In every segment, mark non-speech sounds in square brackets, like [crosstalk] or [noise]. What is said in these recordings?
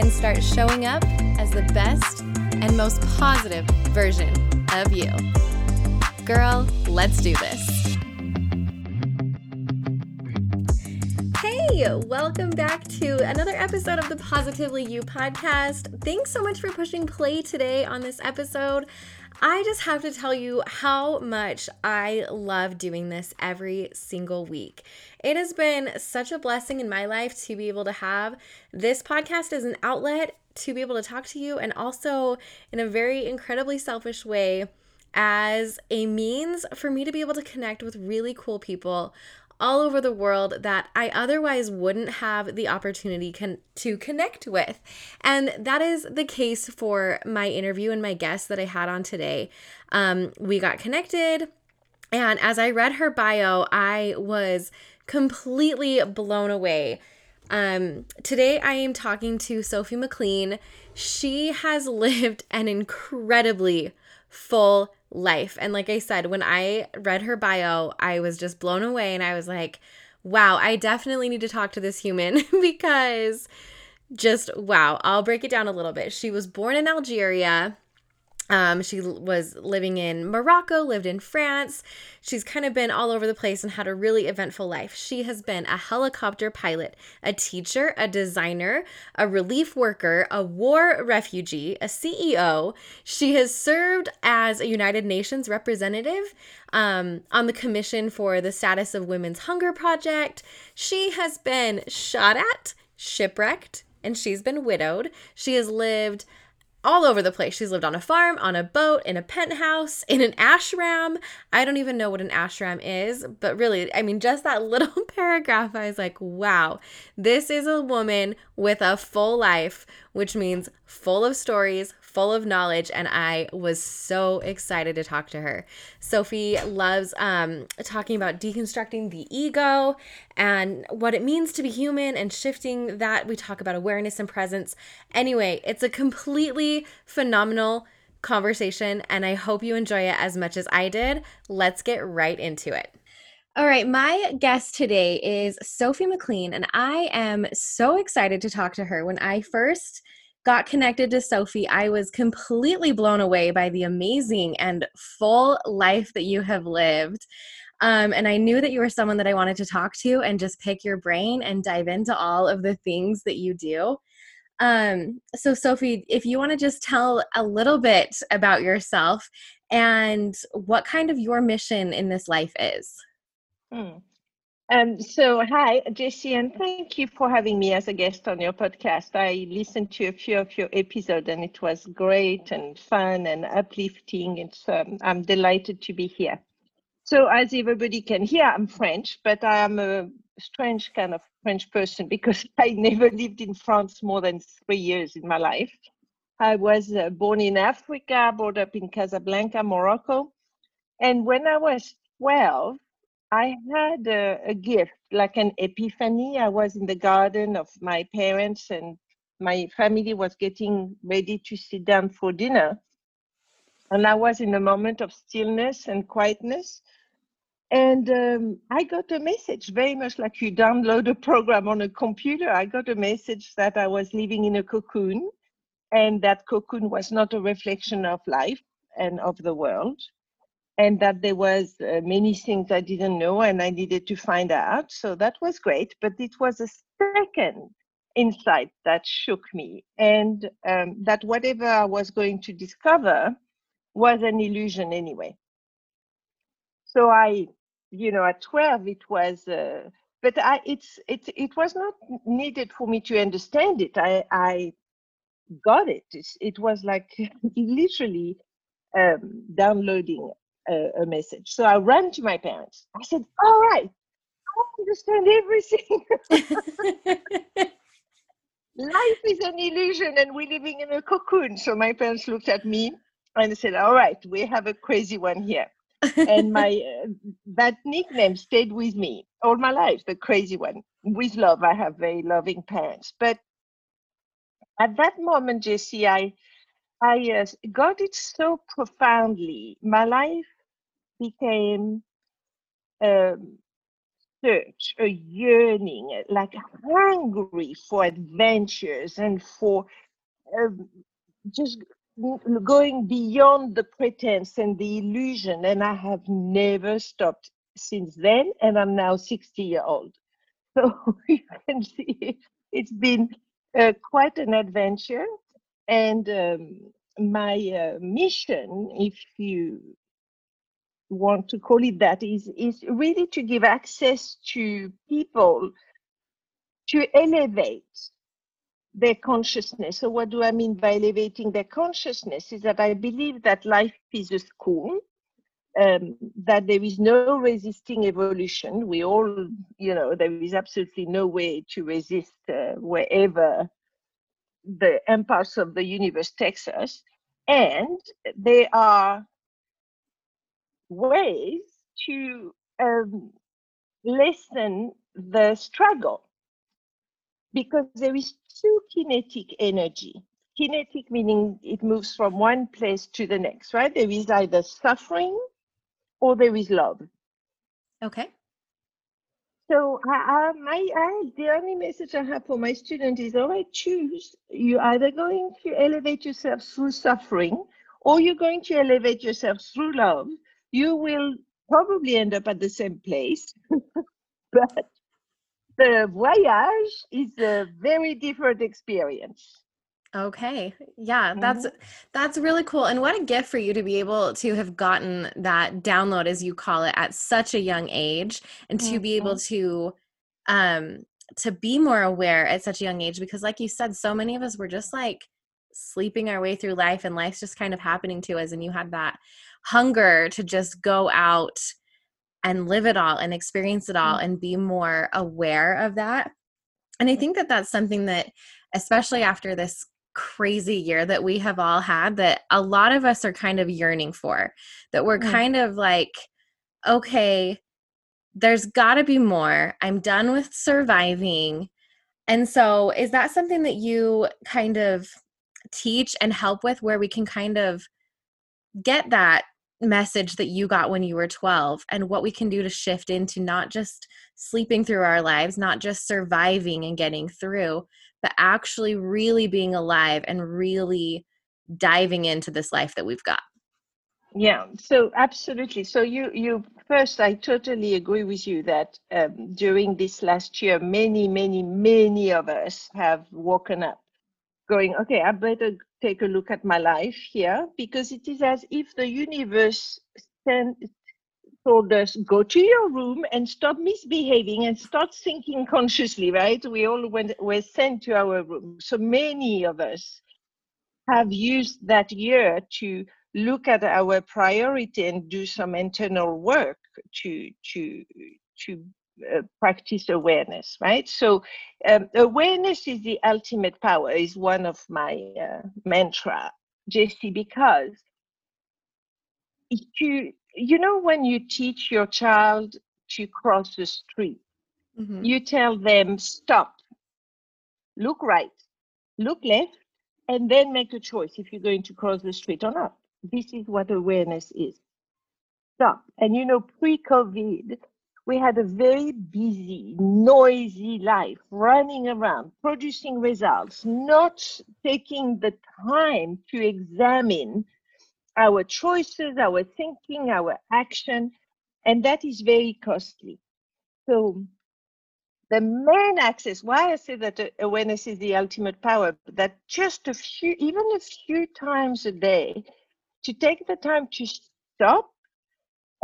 and start showing up as the best and most positive version of you. Girl, let's do this. Hey, welcome back to another episode of the Positively You podcast. Thanks so much for pushing play today on this episode. I just have to tell you how much I love doing this every single week. It has been such a blessing in my life to be able to have this podcast as an outlet to be able to talk to you, and also in a very incredibly selfish way as a means for me to be able to connect with really cool people all over the world that I otherwise wouldn't have the opportunity con- to connect with. And that is the case for my interview and my guest that I had on today. Um, we got connected, and as I read her bio, I was completely blown away. Um, today, I am talking to Sophie McLean. She has [laughs] lived an incredibly full life. And like I said, when I read her bio, I was just blown away and I was like, wow, I definitely need to talk to this human [laughs] because just wow. I'll break it down a little bit. She was born in Algeria. Um, she was living in Morocco, lived in France. She's kind of been all over the place and had a really eventful life. She has been a helicopter pilot, a teacher, a designer, a relief worker, a war refugee, a CEO. She has served as a United Nations representative um, on the Commission for the Status of Women's Hunger Project. She has been shot at, shipwrecked, and she's been widowed. She has lived all over the place. She's lived on a farm, on a boat, in a penthouse, [laughs] in an ashram. I don't even know what an ashram is, but really, I mean, just that [laughs] little paragraph, I was like, wow, this is a woman with a full life, which means full of stories, full of knowledge, and I was so excited to talk to her. Sophie loves um, talking about deconstructing the ego and what it means to be human and shifting that. We talk about awareness and presence. Anyway, it's a completely phenomenal conversation, and I hope you enjoy it as much as I did. Let's get right into it. All right, my guest today is Sophie McLean, and I am so excited to talk to her. When I first got connected to Sophie, I was completely blown away by the amazing and full life that you have lived. Um, and I knew that you were someone that I wanted to talk to and just pick your brain and dive into all of the things that you do. Um, so, Sophie, if you want to just tell a little bit about yourself and what kind of your mission in this life is. Hmm. Um, so, hi, Jessie, and thank you for having me as a guest on your podcast. I listened to a few of your episodes, and it was great and fun and uplifting. It's um, I'm delighted to be here. So, as everybody can hear, I'm French, but I am a strange kind of French person because [laughs] I never lived in France more than three years in my life. I was uh, born in Africa, brought up in Casablanca, Morocco, and when I was 12, I had a, a, gift, like an epiphany. I was in the garden of my parents, and my family was getting ready to sit down for dinner. And I was in a moment of stillness and quietness. And um, I got a message, very much like you download a program on a computer. I got a message that I was living in a cocoon, and that cocoon was not a reflection of life and of the world and that there was uh, many things I didn't know and I needed to find out. So that was great. But it was a second insight that shook me, and um, that whatever I was going to discover was an illusion anyway. So I, you know, at 12, it was. Uh, but I, it's it it was not needed for me to understand it. I I got it. It's, it was like [laughs] literally um, downloading a, a, message. So I ran to my parents. I said, All right, I understand everything. [laughs] life is an illusion and we're living in a cocoon. So my parents looked at me and said, All right, we have a crazy one here. and my [laughs] uh, that nickname stayed with me all my life, the crazy one. With love, I have very loving parents. But at that moment, Jessie, I I uh, got it so profoundly. My life became um, search, a yearning, like hungry for adventures and for um, just going beyond the pretense and the illusion. And I have never stopped since then. And I'm now 60 year old. [laughs] So you can see it's been uh, quite an adventure. And um, my uh, mission, if you want to call it that is is really to give access to people to elevate their consciousness. So what do I mean by elevating their consciousness is that I believe that life is a school, um, that there is no resisting evolution. We all, you know, there is absolutely no way to resist uh, wherever the impulse of the universe takes us. And there are ways to um, lessen the struggle because there is two kinetic energy. Kinetic meaning it moves from one place to the next right? There is either suffering or there is love. Okay. So my I, the only message i have for my student is all right choose. You're either going to elevate yourself through suffering or you're going to elevate yourself through love you will probably end up at the same place, [laughs] but the voyage is a very different experience. Okay. Yeah, that's mm-hmm. that's really cool. And what a gift for you to be able to have gotten that download as you call it at such a young age and to mm-hmm. be able mm-hmm. to um to be more aware at such a young age because like you said so many of us were just like sleeping our way through life and life's just kind of happening to us and you had that hunger to just go out and live it all and experience it all mm. and be more aware of that. And I think that that's something that, especially after this crazy year that we have all had, that a lot of us are kind of yearning for. That we're mm. kind of like, okay, there's got to be more. I'm done with surviving. And so, is that something that you kind of teach and help with where we can kind of get that message that you got when you were 12 and what we can do to shift into not just sleeping through our lives, not just surviving and getting through, but actually really being alive and really diving into this life that we've got. Yeah, so absolutely. So you you first, I totally agree with you that um, during this last year, many, many, many of us have woken up going, okay, I better take a look at my life here because it is as if the universe sent, told us, go to your room and stop misbehaving and start thinking consciously, right? We all went, were sent to our room. So many of us have used that year to look at our priority and do some internal work to to to uh, practice awareness, right? So um, awareness is the ultimate power is one of my uh, mantra, Jessie, because you you know when you teach your child to cross the street, mm-hmm. you tell them stop, look right, look left, and then make a choice if you're going to cross the street or not. This is what awareness is. Stop. And you know, pre-COVID, we had a very busy, noisy life, running around, producing results, not taking the time to examine our choices, our thinking, our action, and that is very costly. So, the main access, why I say that awareness is the ultimate power, that just a few, even a few times a day, to take the time to stop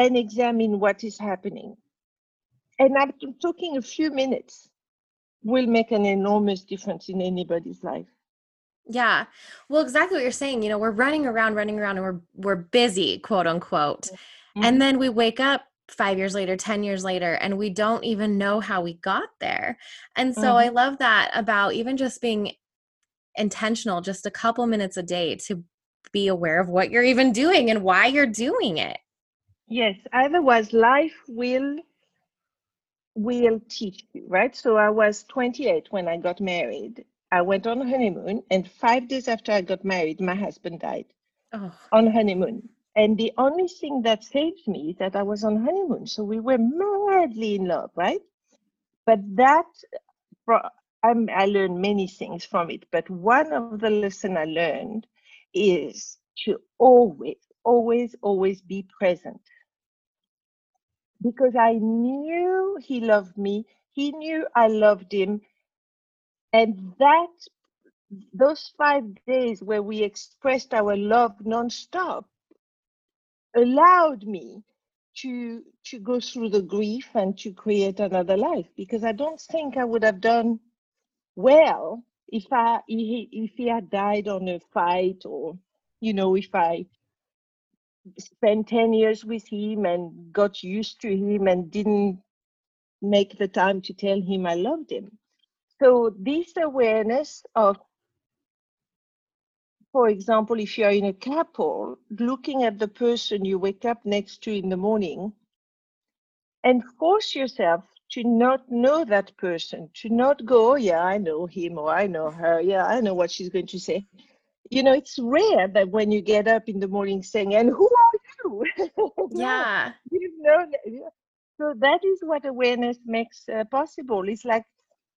and examine what is happening and I'm talking a few minutes will make an enormous difference in anybody's life. Yeah. Well, exactly what you're saying. You know, we're running around, running around, and we're we're busy, quote unquote. Mm-hmm. And then we wake up five years later, 10 years later, and we don't even know how we got there. And so mm-hmm. I love that about even just being intentional just a couple minutes a day to be aware of what you're even doing and why you're doing it. Yes, otherwise life will will teach you, right? So I was 28 when I got married. I went on honeymoon, and five days after I got married, my husband died oh. on honeymoon. And the only thing that saved me is that I was on honeymoon. So we were madly in love, right? But that, I'm, I learned many things from it. But one of the lessons I learned is to always, always, always be present because I knew he loved me. He knew I loved him. And that, those five days where we expressed our love nonstop allowed me to to go through the grief and to create another life because I don't think I would have done well if I if he had died on a fight or you know if I spent 10 years with him and got used to him and didn't make the time to tell him I loved him. So, this awareness of, for example, if you're in a couple, looking at the person you wake up next to in the morning and force yourself to not know that person, to not go, oh, yeah, I know him or I know her, yeah, I know what she's going to say you know, it's rare that when you get up in the morning saying, and who are you? [laughs] yeah. you know, so that is what awareness makes uh, possible. It's like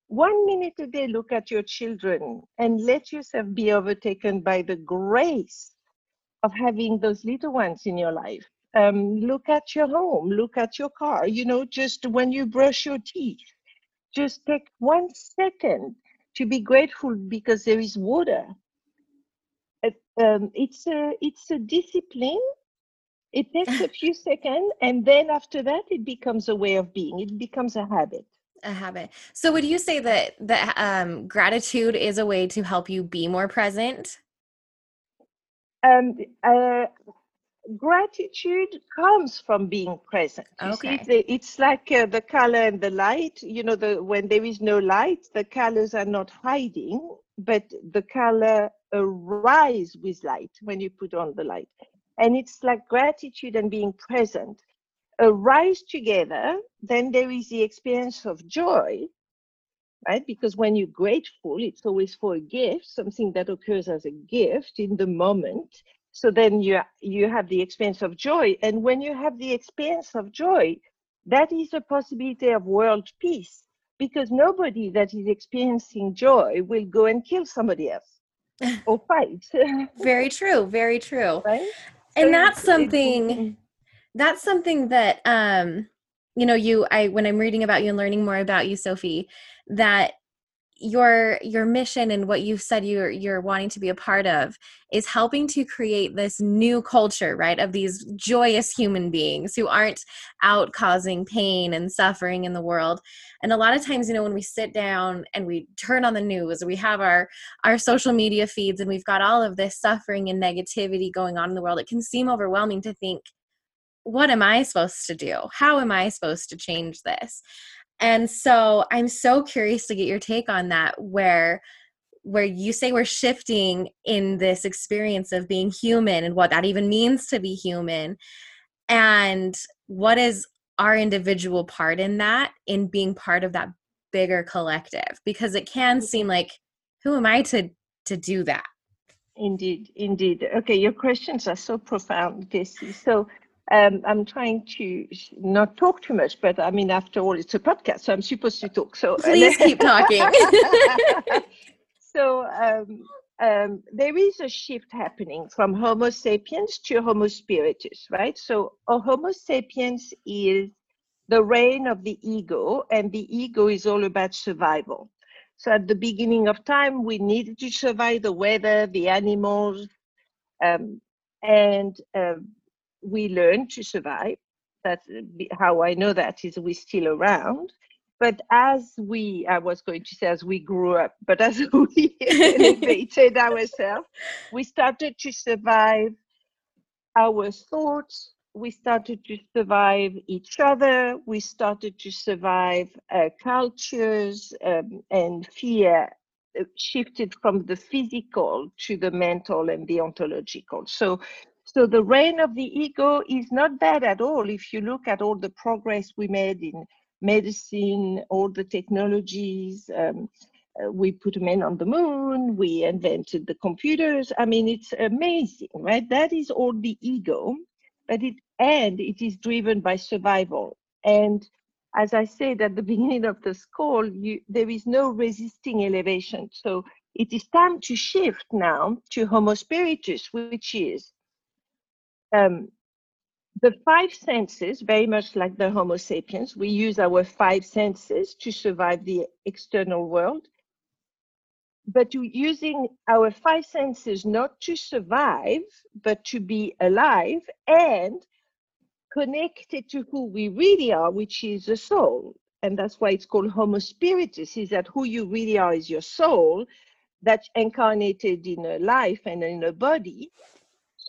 one minute a day, look at your children and let yourself be overtaken by the grace of having those little ones in your life. Um, look at your home, look at your car, you know, just when you brush your teeth, just take one second to be grateful because there is water um, it's a it's a discipline. It takes a few [laughs] seconds, and then after that, it becomes a way of being. It becomes a habit. A habit. So, would you say that that um, gratitude is a way to help you be more present? Um, uh, gratitude comes from being present. You okay. see, it's, like uh, the color and the light. You know, the when there is no light, the colors are not hiding, but the color arise with light when you put on the light. And it's like gratitude and being present arise together. Then there is the experience of joy, right? Because when you're grateful, it's always for a gift, something that occurs as a gift in the moment. So then you you have the experience of joy, and when you have the experience of joy, that is a possibility of world peace because nobody that is experiencing joy will go and kill somebody else or fight. [laughs] very true. Very true. Right? And that's something that's something that um you know you I when I'm reading about you and learning more about you Sophie that your your mission and what you've said you're you're wanting to be a part of is helping to create this new culture right of these joyous human beings who aren't out causing pain and suffering in the world. And a lot of times you know when we sit down and we turn on the news we have our our social media feeds and we've got all of this suffering and negativity going on in the world it can seem overwhelming to think what am i supposed to do? How am i supposed to change this and so I'm so curious to get your take on that where where you say we're shifting in this experience of being human and what that even means to be human and what is our individual part in that in being part of that bigger collective because it can mm-hmm. seem like who am I to to do that Indeed, indeed. Okay, your questions are so profound, Jessie. So um, I'm trying to not talk too much, but I mean, after all, it's a podcast, so I'm supposed to talk. So please keep talking. [laughs] so um, um, there is a shift happening from Homo sapiens to Homo spiritus, right? So Homo sapiens is the reign of the ego, and the ego is all about survival. So at the beginning of time, we needed to survive the weather, the animals, um, and uh, we learn to survive. That's how I know that is we still around. But as we, I was going to say, as we grew up, [laughs] but as we elevated ourselves, we started to survive our thoughts. We started to survive each other. We started to survive uh, cultures um, and fear uh, shifted from the physical to the mental and the ontological. So, so the reign of the ego is not bad at all if you look at all the progress we made in medicine, all the technologies. Um, uh, we put men on the moon, we invented the computers. I mean, it's amazing, right? That is all the ego, but it and it is driven by survival. And as I said at the [laughs] beginning of this call, you, there is no resisting elevation. So it is time to shift now to Homo spiritus, which is um, the five senses, very much like the Homo sapiens. We use our five senses to survive the external world. But using our five senses not to survive, but to be alive and connected to who we really are, which is the soul. And that's why it's called Homo Spiritus, is that who you really are is your soul that's incarnated in a life and in a body.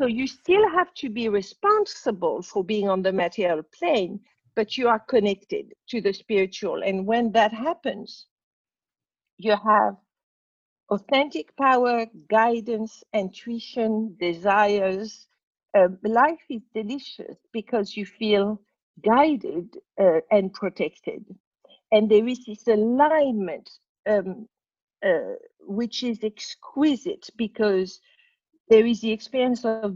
So you still have to be responsible for being on the material plane, but you are connected to the spiritual. And when that happens, you have authentic power, guidance, intuition, desires, uh, life is delicious because you feel guided uh, and protected. And there is this alignment um, uh, which is exquisite because there is the experience of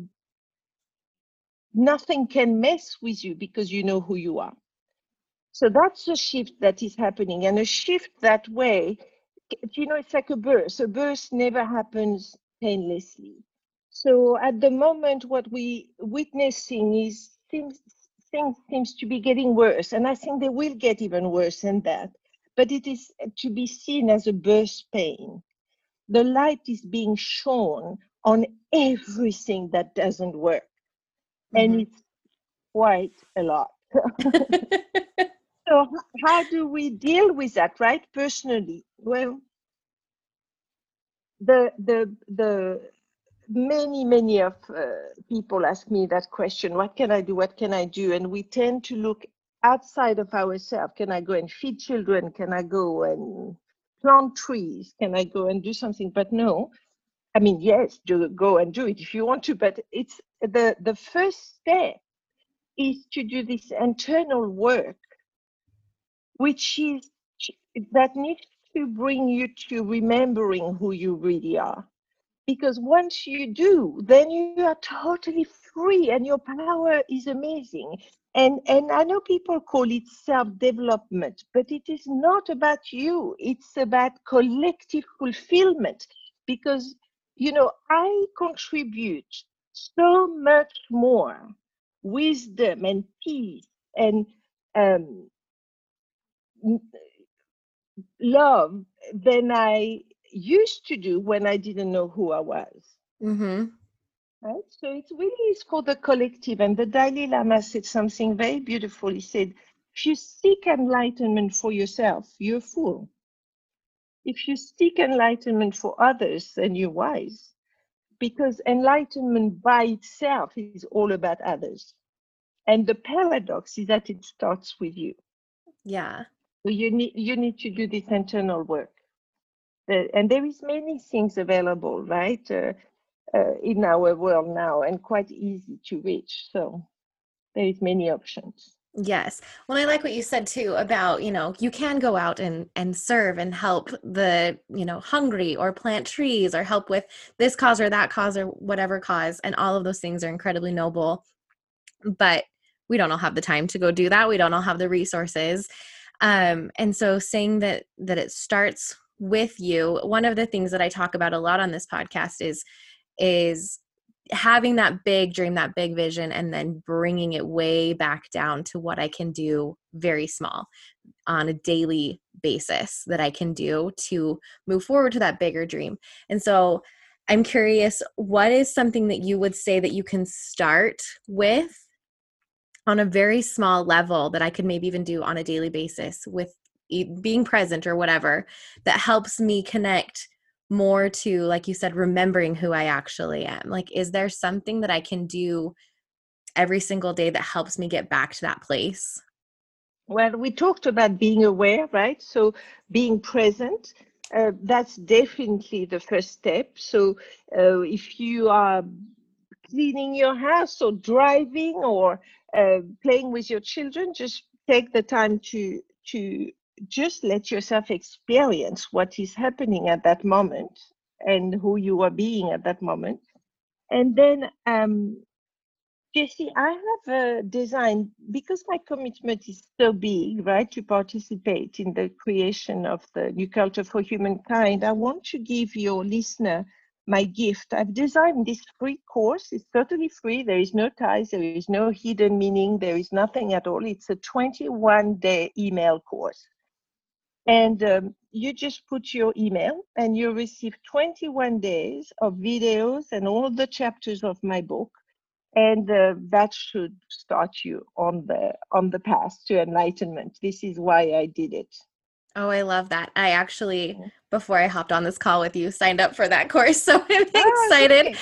nothing can mess with you because you know who you are. So that's a shift that is happening, and a shift that way, you know, it's like a birth. A birth never happens painlessly. So at the moment, what we witnessing is things things seems to be getting worse, and I think they will get even worse than that. But it is to be seen as a birth pain. The light is being shown on everything that doesn't work, mm-hmm. and it's quite a lot. [laughs] so how do we deal with that, right? Personally, well, the the the many many of uh, people ask me that question what can i do? What can i do? And we tend to look outside of ourselves. Can i go and feed children? Can i go and plant trees? Can i go and do something? But no i mean yes do go and do it if you want to but it's the the first step is to do this internal work which is that needs to bring you to remembering who you really are. Because once you do then you are totally free and your power is amazing. And and i know people call it self development but it is not about you. It's about collective fulfillment. Because you know i contribute so much more wisdom and peace and um, love than i used to do when I didn't know who I was. Mm-hmm. Right? So it really is for the collective. And the Dalai Lama said something very beautiful. He said, if you seek enlightenment for yourself, you're a fool. If you seek enlightenment for others, then you're wise. Because enlightenment by itself is all about others. And the paradox is that it starts with you. Yeah. So you need you need to do this internal work and there is many things available, right, uh, uh, in our world now, and quite easy to reach. So there is many options. Yes. Well, I like what you said too about, you know, you can go out and and serve and help the, you know, hungry or plant trees or help with this cause or that cause or whatever cause and all of those things are incredibly noble. But we don't all have the time to go do that. We don't all have the resources. Um and so saying that that it starts with you one of the things that i talk about a lot on this podcast is is having that big dream that big vision and then bringing it way back down to what i can do very small on a daily basis that i can do to move forward to that bigger dream. And so i'm curious what is something that you would say that you can start with on a very small level that i could maybe even do on a daily basis with being present or whatever that helps me connect more to like you said remembering who i actually am. Like is there something that i can do every single day that helps me get back to that place? Well we talked about being aware right? So being present uh, that's definitely the first step. So uh, if you are cleaning your house or driving or uh, playing with your children, just take the time to to just let yourself experience what is happening at that moment and who you are being at that moment. And then um, Jessie, I have a design because my commitment is so big, right, to participate in the creation of the new culture for humankind. I want to give your listener my gift. I've designed this free course. It's totally free. There is no ties, there is no hidden meaning, there is nothing at all. It's a 21 day email course. And um, you just put your email and you receive 21 days of videos and all the chapters of my book. And uh, that should start you on the on the path to enlightenment. This is why i did it. Oh i love that. I actually before i hopped on this call with you signed up for that [laughs] course so i'm oh, [laughs] excited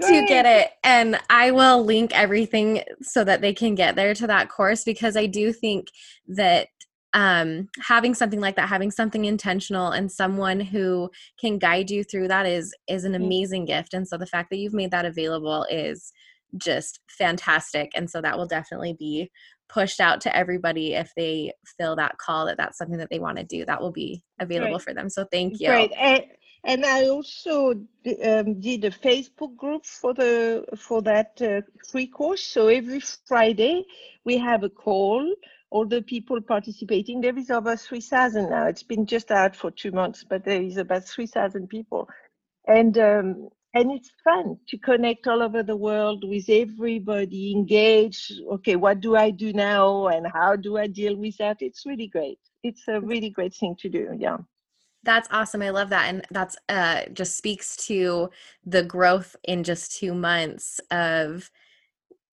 to get it. And i will link everything so that they can get there to that course because i do think that um, having something like that having something intentional and someone who can guide you through that is is an amazing gift and so the fact that you've made that available is just fantastic. And so that will definitely be pushed out to everybody if they feel that call that that's something that they want to do. That will be available for them. So thank you. Great. And, and I also um, did a Facebook group for the for that uh, free course. So every Friday we have a call. All the people participating. There is over three thousand now. It's been just out for two months, but there is about three thousand people, and um, and it's fun to connect all over the world with everybody engage okay what do i do now and how do i deal with that? It's really great. It's a really great thing to do yeah. That's awesome. I love that. And that's uh just speaks to the growth in just two months of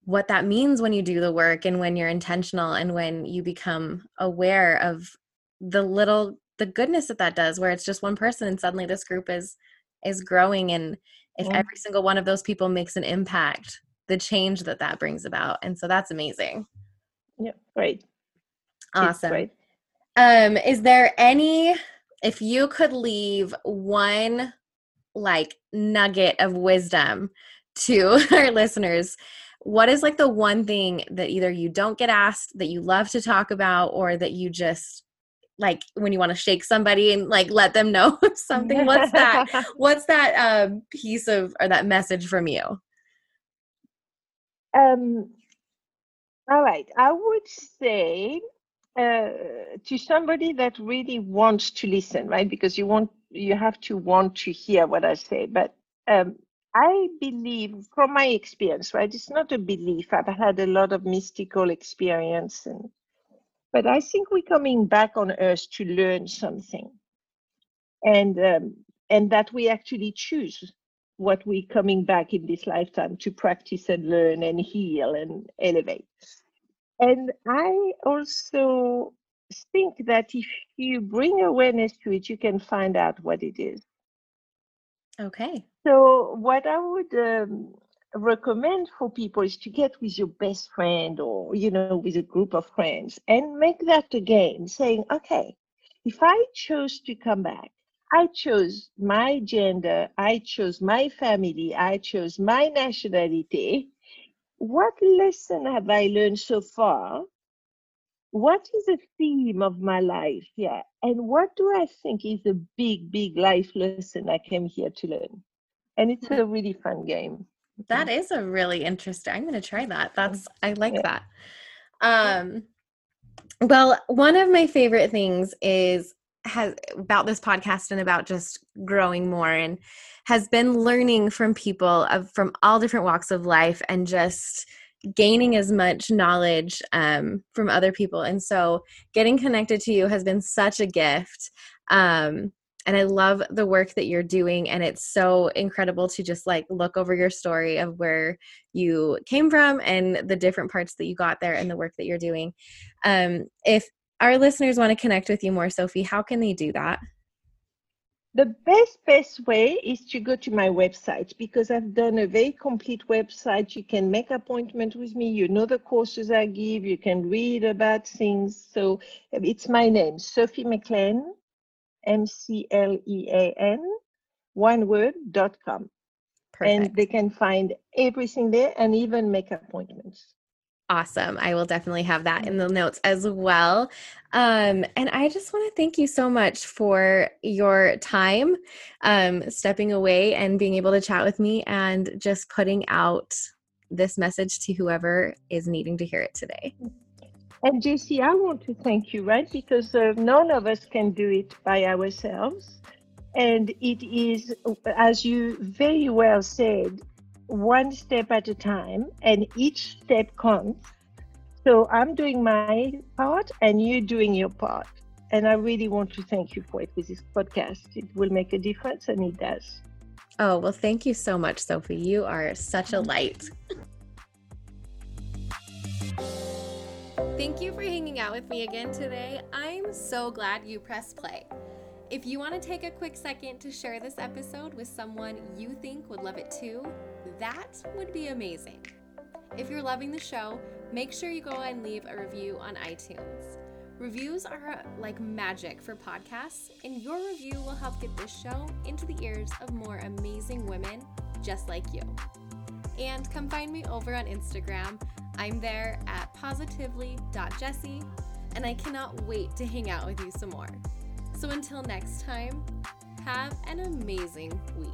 what that means when you do the work and when you're intentional and when you become aware of the little the goodness that that does where it's just one person and suddenly this group is is growing. And if mm every single one of those people makes an impact the change that that brings about. And so that's amazing. Yeah great. Awesome. great. um is there any if you could leave one like nugget of wisdom to [laughs] our listeners what is like the one thing that either you don't get asked that you love to talk about or that you just like when you want to shake somebody and like let them know [laughs] something what's that [laughs] what's that um piece of or that message from you? Um all right i would say uh, to somebody that really wants to listen right because you want you have to want to hear what i say but um I believe from my experience, right? It's not a belief. I've had a lot of mystical experience and but I think we're coming back on Earth to learn something, and um, and that we actually choose what we're coming back in this lifetime to practice and learn and heal and elevate. And I also think that if you bring awareness to it, you can find out what it is. Okay. So, what I would um, recommend for people is to get with your best friend or you know with a group of friends and make that a game saying okay if i chose to come back i chose my gender i chose my family i chose my nationality what lesson have i learned so far what is the theme of my life yeah and what do i think is a big big life lesson i came here to learn and it's a really fun game that is a really interesting. I'm going to try that. That's I like yeah. that. Um well, one of my favorite things is has about this podcast and about just growing more and has been learning from people of from all different walks of life and just gaining as much knowledge um, from other people and so getting connected to you has been such a gift um, and I love the work that you're doing. And it's so incredible to just like look over your story of where you came from and the different parts that you got there and the work that you're doing. Um, if our listeners want to connect with you more, Sophie, how can they do that? The best best way is to go to my website because I've done a very complete website. You can make appointment with me. You know the courses I give. You can read about things. So it's my name, Sophie McLean M C L E A N, one word, dot com. Perfect. And they can find everything there and even make appointments. Awesome. I will definitely have that in the notes as well. Um, and I just want to thank you so much for your time, um, stepping away and being able to chat with me and just putting out this message to whoever is needing to hear it today. And Jessie, I want to thank you, right? Because uh, none of us can do it by ourselves. And it is, as you very well said, one step at a time, and each step counts. So I'm doing my part, and you're doing your part. And I really want to thank you for it with this podcast. It will make a difference, and it does. Oh, well, thank you so much, Sophie. You are such a light. Thank you for hanging out with me again today. I'm so glad you pressed play. If you want to take a quick second to share this episode with someone you think would love it too, that would be amazing. If you're loving the show, make sure you go and leave a review on iTunes. Reviews are like magic for podcasts, and your review will help get this show into the ears of more amazing women just like you. And come find me over on Instagram. I'm there at positively.jessie, and I cannot wait to hang out with you some more. So until next time, have an amazing week.